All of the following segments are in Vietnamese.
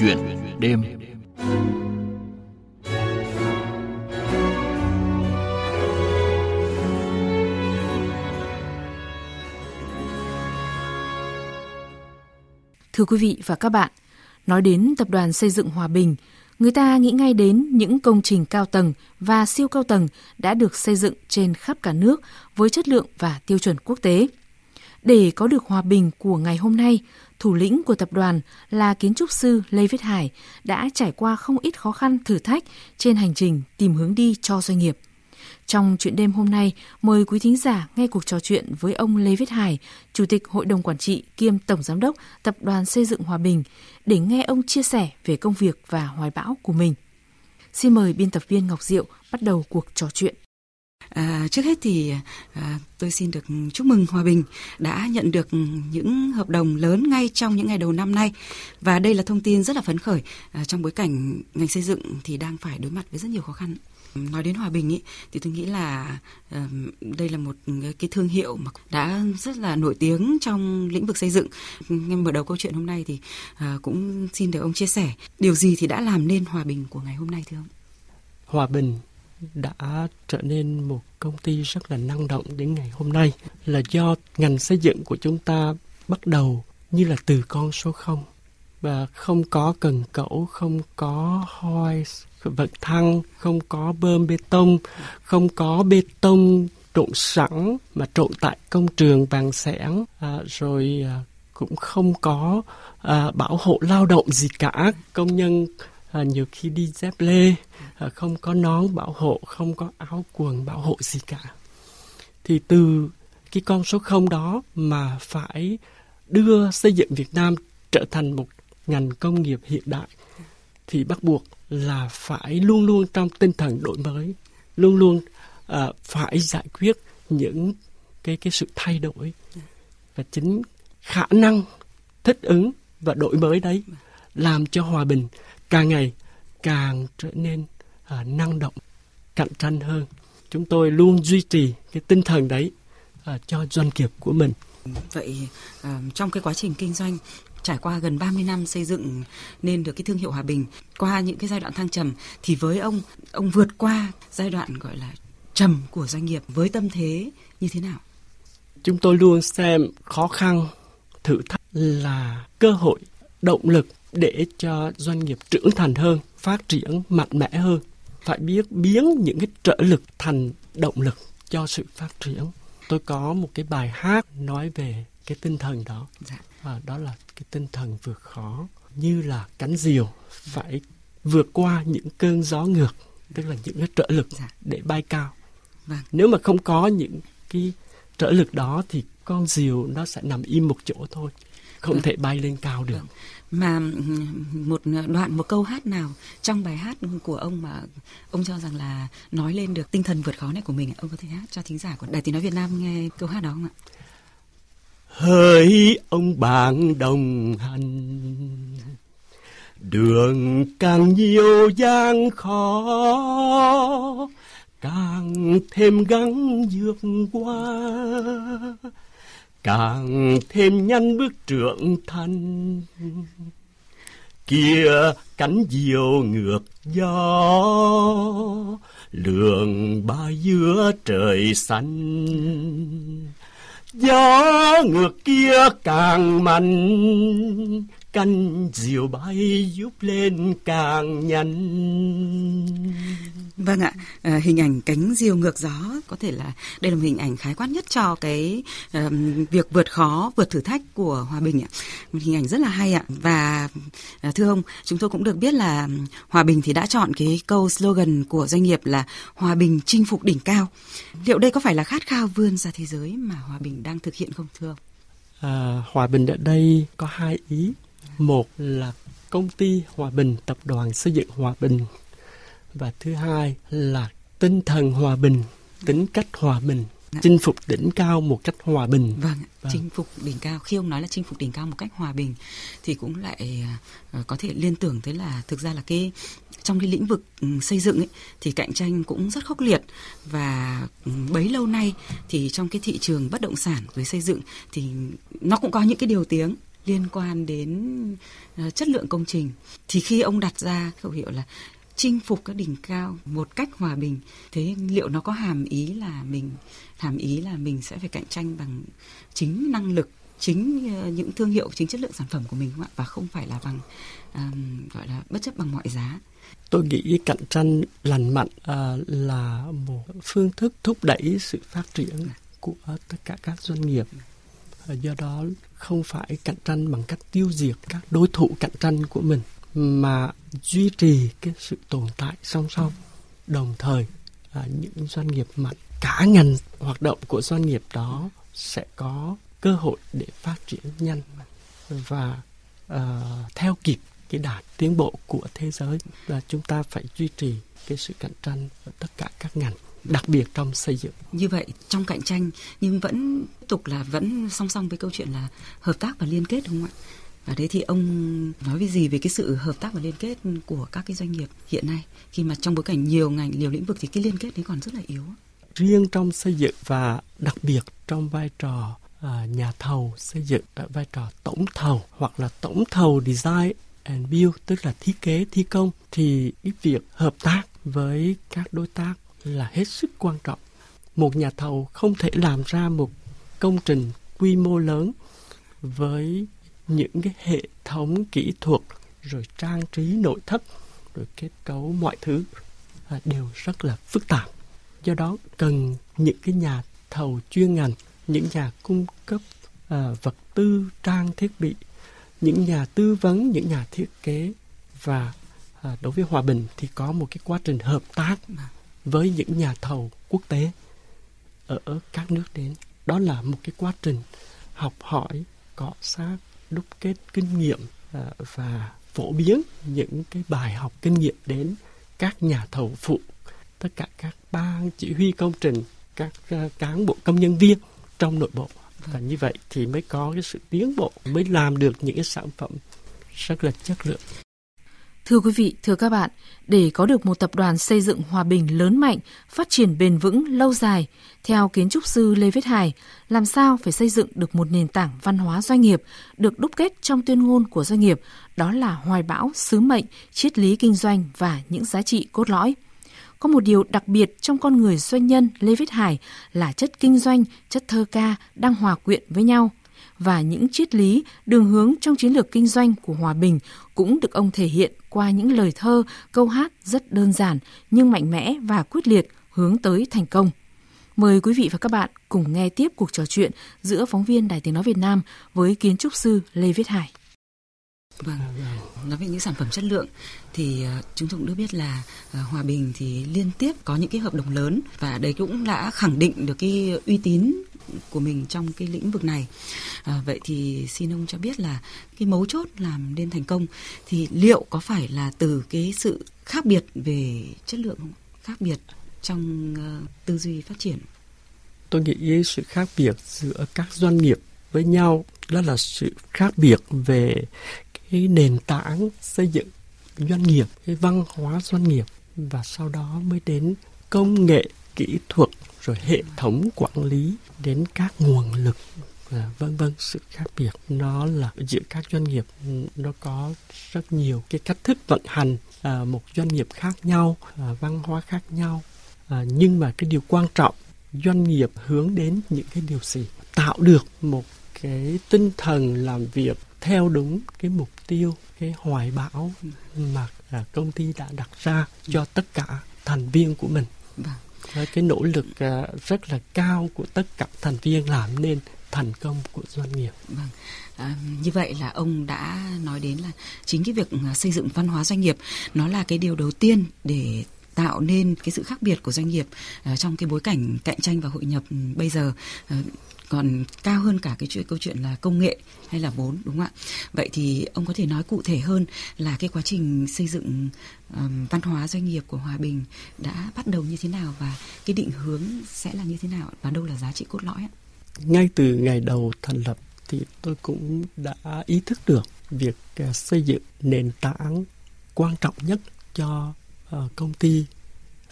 chuyện đêm Thưa quý vị và các bạn, nói đến tập đoàn xây dựng Hòa Bình, người ta nghĩ ngay đến những công trình cao tầng và siêu cao tầng đã được xây dựng trên khắp cả nước với chất lượng và tiêu chuẩn quốc tế. Để có được hòa bình của ngày hôm nay, thủ lĩnh của tập đoàn là kiến trúc sư Lê Viết Hải đã trải qua không ít khó khăn thử thách trên hành trình tìm hướng đi cho doanh nghiệp. Trong chuyện đêm hôm nay, mời quý thính giả nghe cuộc trò chuyện với ông Lê Viết Hải, Chủ tịch Hội đồng Quản trị kiêm Tổng Giám đốc Tập đoàn Xây dựng Hòa Bình, để nghe ông chia sẻ về công việc và hoài bão của mình. Xin mời biên tập viên Ngọc Diệu bắt đầu cuộc trò chuyện. À, trước hết thì à, tôi xin được chúc mừng Hòa Bình đã nhận được những hợp đồng lớn ngay trong những ngày đầu năm nay và đây là thông tin rất là phấn khởi à, trong bối cảnh ngành xây dựng thì đang phải đối mặt với rất nhiều khó khăn. Nói đến Hòa Bình ý, thì tôi nghĩ là uh, đây là một cái thương hiệu mà đã rất là nổi tiếng trong lĩnh vực xây dựng. em mở đầu câu chuyện hôm nay thì uh, cũng xin được ông chia sẻ điều gì thì đã làm nên Hòa Bình của ngày hôm nay thưa ông? Hòa Bình đã trở nên một công ty rất là năng động đến ngày hôm nay là do ngành xây dựng của chúng ta bắt đầu như là từ con số 0 và không có cần cẩu, không có hoi vật thăng, không có bơm bê tông, không có bê tông trộn sẵn mà trộn tại công trường bằng sẻng, à, rồi à, cũng không có à, bảo hộ lao động gì cả. Công nhân à, nhiều khi đi dép lê, à, không có nón bảo hộ, không có áo quần bảo hộ gì cả. Thì từ cái con số không đó mà phải đưa xây dựng Việt Nam trở thành một ngành công nghiệp hiện đại thì bắt buộc là phải luôn luôn trong tinh thần đổi mới, luôn luôn à, phải giải quyết những cái cái sự thay đổi và chính khả năng thích ứng và đổi mới đấy làm cho hòa bình càng ngày càng trở nên uh, năng động cạnh tranh hơn. Chúng tôi luôn duy trì cái tinh thần đấy uh, cho doanh nghiệp của mình. Vậy uh, trong cái quá trình kinh doanh trải qua gần 30 năm xây dựng nên được cái thương hiệu hòa bình qua những cái giai đoạn thăng trầm thì với ông ông vượt qua giai đoạn gọi là trầm của doanh nghiệp với tâm thế như thế nào? Chúng tôi luôn xem khó khăn thử thách là cơ hội động lực để cho doanh nghiệp trưởng thành hơn phát triển mạnh mẽ hơn phải biết biến những cái trợ lực thành động lực cho sự phát triển tôi có một cái bài hát nói về cái tinh thần đó dạ. và đó là cái tinh thần vượt khó như là cánh diều phải vượt qua những cơn gió ngược tức là những cái trợ lực dạ. để bay cao vâng. nếu mà không có những cái trợ lực đó thì con diều nó sẽ nằm im một chỗ thôi không vâng. thể bay lên cao được vâng. mà một đoạn một câu hát nào trong bài hát của ông mà ông cho rằng là nói lên được tinh thần vượt khó này của mình ông có thể hát cho thính giả của đài tiếng nói Việt Nam nghe câu hát đó không ạ? hỡi ông bạn đồng hành đường càng nhiều gian khó càng thêm gắng vượt qua càng thêm nhanh bước trưởng thành. Kia cánh diều ngược gió, lường ba giữa trời xanh. Gió ngược kia càng mạnh, cánh diều bay giúp lên càng nhanh vâng ạ. À, hình ảnh cánh diều ngược gió có thể là đây là một hình ảnh khái quát nhất cho cái um, việc vượt khó vượt thử thách của hòa bình ạ. Một hình ảnh rất là hay ạ. Và ờ, thưa ông chúng tôi cũng được biết là hòa bình thì đã chọn cái câu slogan của doanh nghiệp là hòa bình chinh phục đỉnh cao. Liệu đây có phải là khát khao vươn ra thế giới mà hòa bình đang thực hiện không thưa ông? À, hòa bình ở đây có hai ý. Một là công ty hòa bình tập đoàn xây dựng hòa bình và thứ hai là tinh thần hòa bình tính cách hòa bình Dạ. chinh phục đỉnh cao một cách hòa bình. Vâng, vâng, chinh phục đỉnh cao. Khi ông nói là chinh phục đỉnh cao một cách hòa bình thì cũng lại uh, có thể liên tưởng tới là thực ra là cái trong cái lĩnh vực um, xây dựng ấy thì cạnh tranh cũng rất khốc liệt và um, bấy lâu nay thì trong cái thị trường bất động sản với xây dựng thì nó cũng có những cái điều tiếng liên quan đến uh, chất lượng công trình thì khi ông đặt ra khẩu hiệu là chinh phục các đỉnh cao một cách hòa bình. Thế liệu nó có hàm ý là mình hàm ý là mình sẽ phải cạnh tranh bằng chính năng lực chính uh, những thương hiệu chính chất lượng sản phẩm của mình không ạ? Và không phải là bằng um, gọi là bất chấp bằng mọi giá. Tôi nghĩ cạnh tranh lành mạnh uh, là một phương thức thúc đẩy sự phát triển của tất cả các doanh nghiệp. Uh, do đó không phải cạnh tranh bằng cách tiêu diệt các đối thủ cạnh tranh của mình mà duy trì cái sự tồn tại song song đồng thời à, những doanh nghiệp mặt cả ngành hoạt động của doanh nghiệp đó sẽ có cơ hội để phát triển nhanh và uh, theo kịp cái đà tiến bộ của thế giới là chúng ta phải duy trì cái sự cạnh tranh ở tất cả các ngành đặc biệt trong xây dựng. Như vậy trong cạnh tranh nhưng vẫn tiếp tục là vẫn song song với câu chuyện là hợp tác và liên kết đúng không ạ? Và đấy thì ông nói về gì về cái sự hợp tác và liên kết của các cái doanh nghiệp hiện nay khi mà trong bối cảnh nhiều ngành nhiều lĩnh vực thì cái liên kết đấy còn rất là yếu. Riêng trong xây dựng và đặc biệt trong vai trò à, nhà thầu xây dựng à, vai trò tổng thầu hoặc là tổng thầu design and build tức là thiết kế thi công thì cái việc hợp tác với các đối tác là hết sức quan trọng. Một nhà thầu không thể làm ra một công trình quy mô lớn với những cái hệ thống kỹ thuật rồi trang trí nội thất rồi kết cấu mọi thứ à, đều rất là phức tạp. Do đó cần những cái nhà thầu chuyên ngành, những nhà cung cấp à, vật tư trang thiết bị những nhà tư vấn những nhà thiết kế và à, đối với hòa bình thì có một cái quá trình hợp tác với những nhà thầu quốc tế ở các nước đến đó là một cái quá trình học hỏi cọ sát đúc kết kinh nghiệm à, và phổ biến những cái bài học kinh nghiệm đến các nhà thầu phụ tất cả các ban chỉ huy công trình các uh, cán bộ công nhân viên trong nội bộ. Và như vậy thì mới có cái sự tiến bộ mới làm được những cái sản phẩm rất là chất lượng Thưa quý vị, thưa các bạn, để có được một tập đoàn xây dựng hòa bình lớn mạnh, phát triển bền vững, lâu dài, theo kiến trúc sư Lê Viết Hải, làm sao phải xây dựng được một nền tảng văn hóa doanh nghiệp được đúc kết trong tuyên ngôn của doanh nghiệp, đó là hoài bão, sứ mệnh, triết lý kinh doanh và những giá trị cốt lõi. Có một điều đặc biệt trong con người doanh nhân Lê Viết Hải là chất kinh doanh, chất thơ ca đang hòa quyện với nhau. Và những triết lý, đường hướng trong chiến lược kinh doanh của Hòa Bình cũng được ông thể hiện qua những lời thơ, câu hát rất đơn giản nhưng mạnh mẽ và quyết liệt hướng tới thành công. Mời quý vị và các bạn cùng nghe tiếp cuộc trò chuyện giữa phóng viên Đài Tiếng Nói Việt Nam với kiến trúc sư Lê Viết Hải. Vâng, nói về những sản phẩm chất lượng thì ờ, chúng tôi cũng được biết là ờ, Hòa Bình thì liên tiếp có những cái hợp đồng lớn và đấy cũng đã khẳng định được cái uy tín của mình trong cái lĩnh vực này. À, vậy thì xin ông cho biết là cái mấu chốt làm nên thành công thì liệu có phải là từ cái sự khác biệt về chất lượng không? Khác biệt trong uh, tư duy phát triển? Tôi nghĩ sự khác biệt giữa các doanh nghiệp với nhau đó là sự khác biệt về cái nền tảng xây dựng doanh nghiệp cái văn hóa doanh nghiệp và sau đó mới đến công nghệ kỹ thuật rồi hệ thống quản lý đến các nguồn lực à, vân vân sự khác biệt. Nó là giữa các doanh nghiệp nó có rất nhiều cái cách thức vận hành à, một doanh nghiệp khác nhau à, văn hóa khác nhau. À, nhưng mà cái điều quan trọng doanh nghiệp hướng đến những cái điều gì? Tạo được một cái tinh thần làm việc theo đúng cái mục tiêu cái hoài bão mà à, công ty đã đặt ra cho tất cả thành viên của mình. Vâng với cái nỗ lực à, rất là cao của tất cả thành viên làm nên thành công của doanh nghiệp. Vâng. À, như vậy là ông đã nói đến là chính cái việc à, xây dựng văn hóa doanh nghiệp nó là cái điều đầu tiên để tạo nên cái sự khác biệt của doanh nghiệp uh, trong cái bối cảnh cạnh tranh và hội nhập ừ, bây giờ uh, còn cao hơn cả cái chuyện câu chuyện là công nghệ hay là vốn đúng không ạ? Vậy thì ông có thể nói cụ thể hơn là cái quá trình xây dựng um, văn hóa doanh nghiệp của hòa bình đã bắt đầu như thế nào và cái định hướng sẽ là như thế nào và đâu là giá trị cốt lõi ạ? Ngay từ ngày đầu thành lập thì tôi cũng đã ý thức được việc à, xây dựng nền tảng quan trọng nhất cho ờ, công ty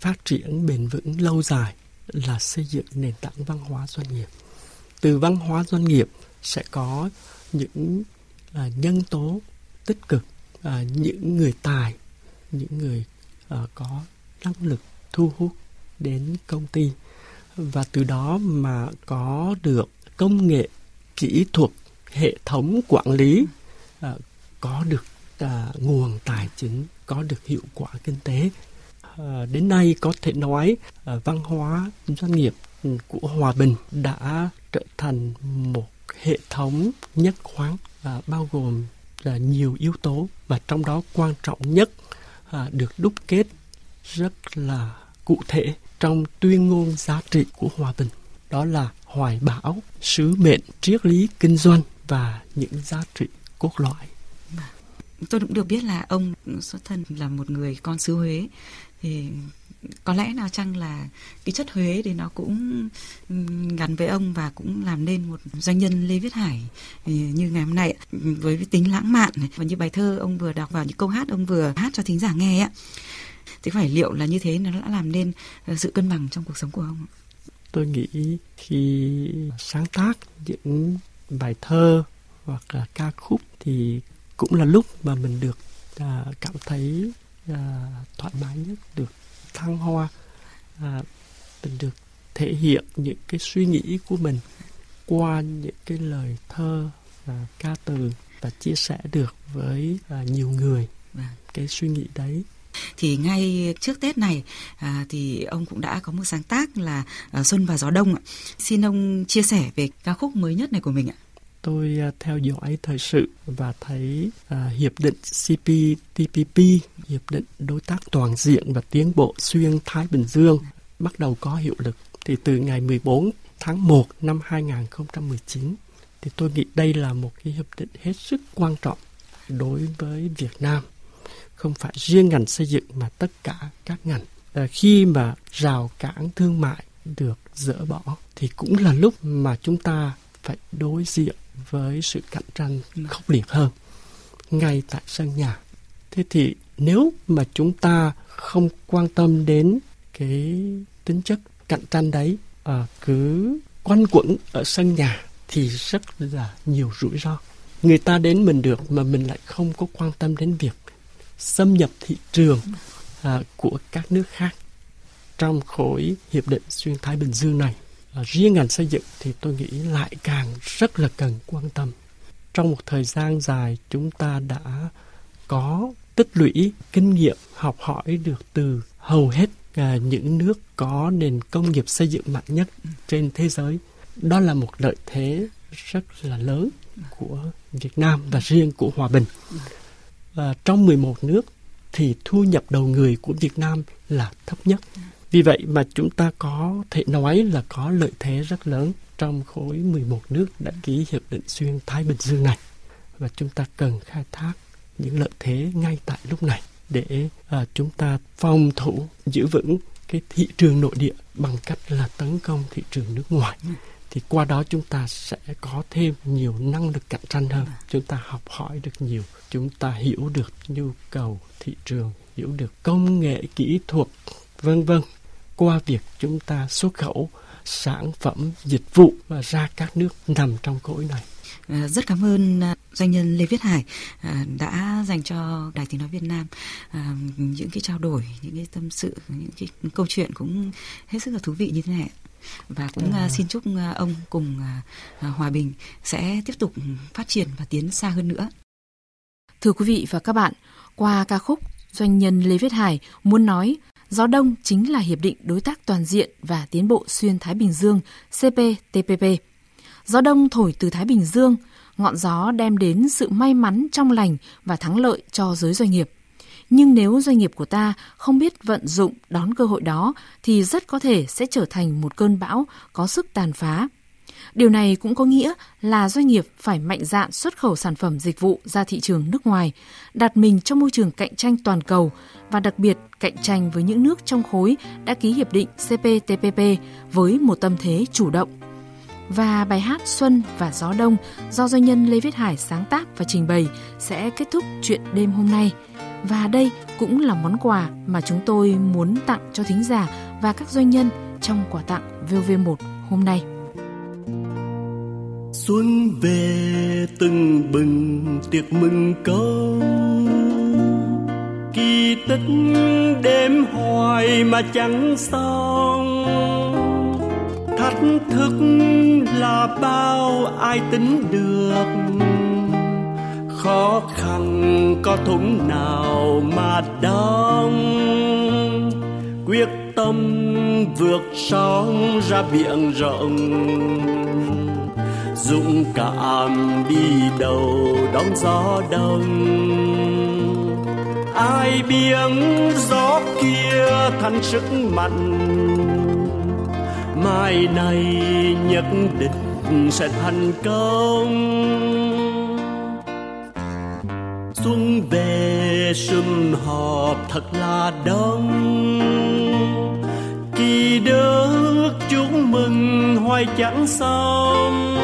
phát triển bền vững lâu dài là xây dựng nền tảng văn hóa doanh nghiệp từ văn hóa doanh nghiệp sẽ có những à, nhân tố tích cực à, những người tài những người à, có năng lực thu hút đến công ty. Và từ đó mà có được công nghệ kỹ thuật hệ thống quản lý à, có được à, nguồn tài chính có được hiệu quả kinh tế. À, đến nay có thể nói à, văn hóa doanh nghiệp của hòa bình đã trở thành một hệ thống nhất quán à, bao gồm là nhiều yếu tố và trong đó quan trọng nhất à, được đúc kết rất là cụ thể trong tuyên ngôn giá trị của hòa bình. Đó là hoài bão sứ mệnh triết lý kinh doanh và những giá trị cốt lõi. Vâng. Tôi cũng được biết là ông xuất thân là một người con xứ Huế. Thì có lẽ nào chăng là cái chất Huế thì nó cũng gắn với ông và cũng làm nên một doanh nhân Lê Viết Hải ừ, như ngày hôm nay ừ, với cái tính lãng mạn và như bài thơ ông vừa đọc vào, những câu hát ông vừa hát cho thính giả nghe ạ. Thì phải liệu là như thế nó đã làm nên ờ, sự cân bằng trong cuộc sống của ông tôi nghĩ khi sáng tác những bài thơ hoặc là ca khúc thì cũng là lúc mà mình được à, cảm thấy à, thoải mái nhất, được thăng hoa à, mình được thể hiện những cái suy nghĩ của mình qua những cái lời thơ và ca từ và chia sẻ được với à, nhiều người vâng. cái suy nghĩ đấy thì ngay trước Tết này à, thì ông cũng đã có một sáng tác là à, Xuân và gió đông ạ. Xin ông chia sẻ về ca khúc mới nhất này của mình ạ tôi à, theo dõi thời sự và thấy à, hiệp định CPTPP, hiệp định đối tác toàn diện và tiến bộ xuyên Thái Bình Dương bắt đầu có hiệu lực thì từ ngày 14 tháng 1 năm 2019 thì tôi nghĩ đây là một cái hiệp định hết sức quan trọng đối với Việt Nam. Không phải riêng ngành xây dựng mà tất cả các ngành. À, khi mà rào cản thương mại được dỡ bỏ thì cũng là lúc mà chúng ta phải đối diện với sự cạnh tranh khốc liệt hơn ngay tại sân nhà. Thế thì nếu mà chúng ta không quan tâm đến cái tính chất cạnh tranh đấy à, cứ quanh quẩn ở sân nhà thì rất là nhiều rủi ro. Người ta đến mình được mà mình lại không có quan tâm đến việc xâm nhập thị trường à, của các nước khác trong khối hiệp định xuyên Thái Bình Dương này riêng ngành xây dựng thì tôi nghĩ lại càng rất là cần quan tâm trong một thời gian dài chúng ta đã có tích lũy kinh nghiệm học hỏi được từ hầu hết à, những nước có nền công nghiệp xây dựng mạnh nhất trên thế giới đó là một lợi thế rất là lớn của Việt Nam và riêng của Hòa Bình. À, trong 11 nước thì thu nhập đầu người của Việt Nam là thấp nhất. Vì vậy mà chúng ta có thể nói là có lợi thế rất lớn trong khối 11 nước đã ký hiệp định xuyên Thái Bình Dương này. Và chúng ta cần khai thác những lợi thế ngay tại lúc này để uh, chúng ta phòng thủ giữ vững cái thị trường nội địa bằng cách là tấn công thị trường nước ngoài. Thì qua đó chúng ta sẽ có thêm nhiều năng lực cạnh tranh hơn. Chúng ta học hỏi được nhiều chúng ta hiểu được nhu cầu thị trường hiểu được công nghệ kỹ thuật vân vân qua việc chúng ta xuất khẩu sản phẩm dịch vụ và ra các nước nằm trong khối này. À, rất cảm ơn à, doanh nhân Lê Viết Hải à, đã dành cho Đài Tiếng Nói Việt Nam những cái trao đổi, những cái tâm sự, những cái câu chuyện cũng hết sức là thú vị như thế này. Và cũng à. xin chúc ông cùng Hòa Bình sẽ tiếp tục phát triển và tiến xa hơn nữa. Thưa quý vị và các bạn, qua ca khúc Doanh nhân Lê Viết Hải muốn nói Gió Đông chính là Hiệp định Đối tác Toàn diện và Tiến bộ Xuyên Thái Bình Dương CPTPP. Gió Đông thổi từ Thái Bình Dương, ngọn gió đem đến sự may mắn trong lành và thắng lợi cho giới doanh nghiệp. Nhưng nếu doanh nghiệp của ta không biết vận dụng đón cơ hội đó thì rất có thể sẽ trở thành một cơn bão có sức tàn phá. Điều này cũng có nghĩa là doanh nghiệp phải mạnh dạn xuất khẩu sản phẩm dịch vụ ra thị trường nước ngoài, đặt mình trong môi trường cạnh tranh toàn cầu và đặc biệt cạnh tranh với những nước trong khối đã ký hiệp định CPTPP với một tâm thế chủ động. Và bài hát Xuân và Gió Đông do doanh nhân Lê Viết Hải sáng tác và trình bày sẽ kết thúc chuyện đêm hôm nay. Và đây cũng là món quà mà chúng tôi muốn tặng cho thính giả và các doanh nhân trong quà tặng VV1 hôm nay xuân về từng bừng tiệc mừng câu kỳ tích đêm hoài mà chẳng xong. Thách thức là bao ai tính được. Khó khăn có thúng nào mà đong. Quyết tâm vượt sóng ra biển rộng dũng cảm đi đầu, đón gió đông. Ai biếng gió kia thành sức mạnh mai này nhất định sẽ thành công. Xuân về sum họp thật là đông. Mừng hoài chẳng xong.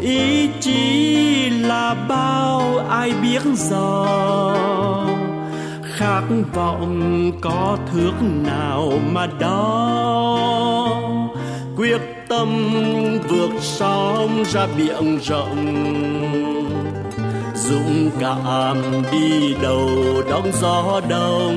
Ý chí là bao ai biết giờ. Khát vọng có thước nào mà đó quyết tâm vượt sóng ra biển rộng. Dũng cảm đi đầu đón gió đông.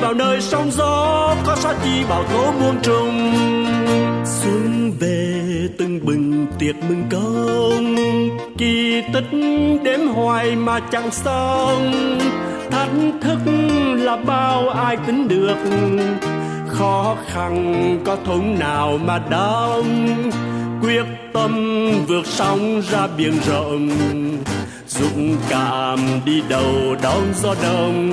vào nơi sóng gió, có sao chi bảo tố muôn trùng. Xuân về từng bừng tiệc mừng công, kỳ tích đếm hoài mà chẳng xong. Thách thức là bao ai tính được, khó khăn có thốn nào mà đong. Quyết tâm vượt sóng ra biển rộng, dũng cảm đi đầu đón gió đông.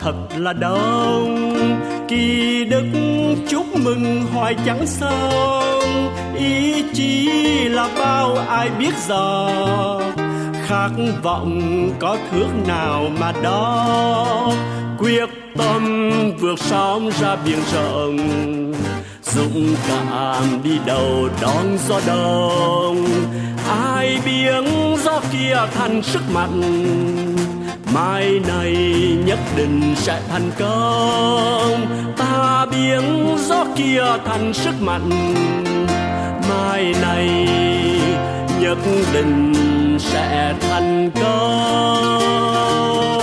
thật là đông. Kỳ đức chúc mừng hoài chẳng xong ý chí là bao ai biết giờ. Khát vọng có thước nào mà đó quyết tâm vượt sóng ra biển rộng. Dũng cảm đi đầu đón gió đông. Ai biến gió kia thành sức mạnh? Mai này nhất định sẽ thành công. Ta biến gió kia thành sức mạnh. Mai này nhất định sẽ thành công.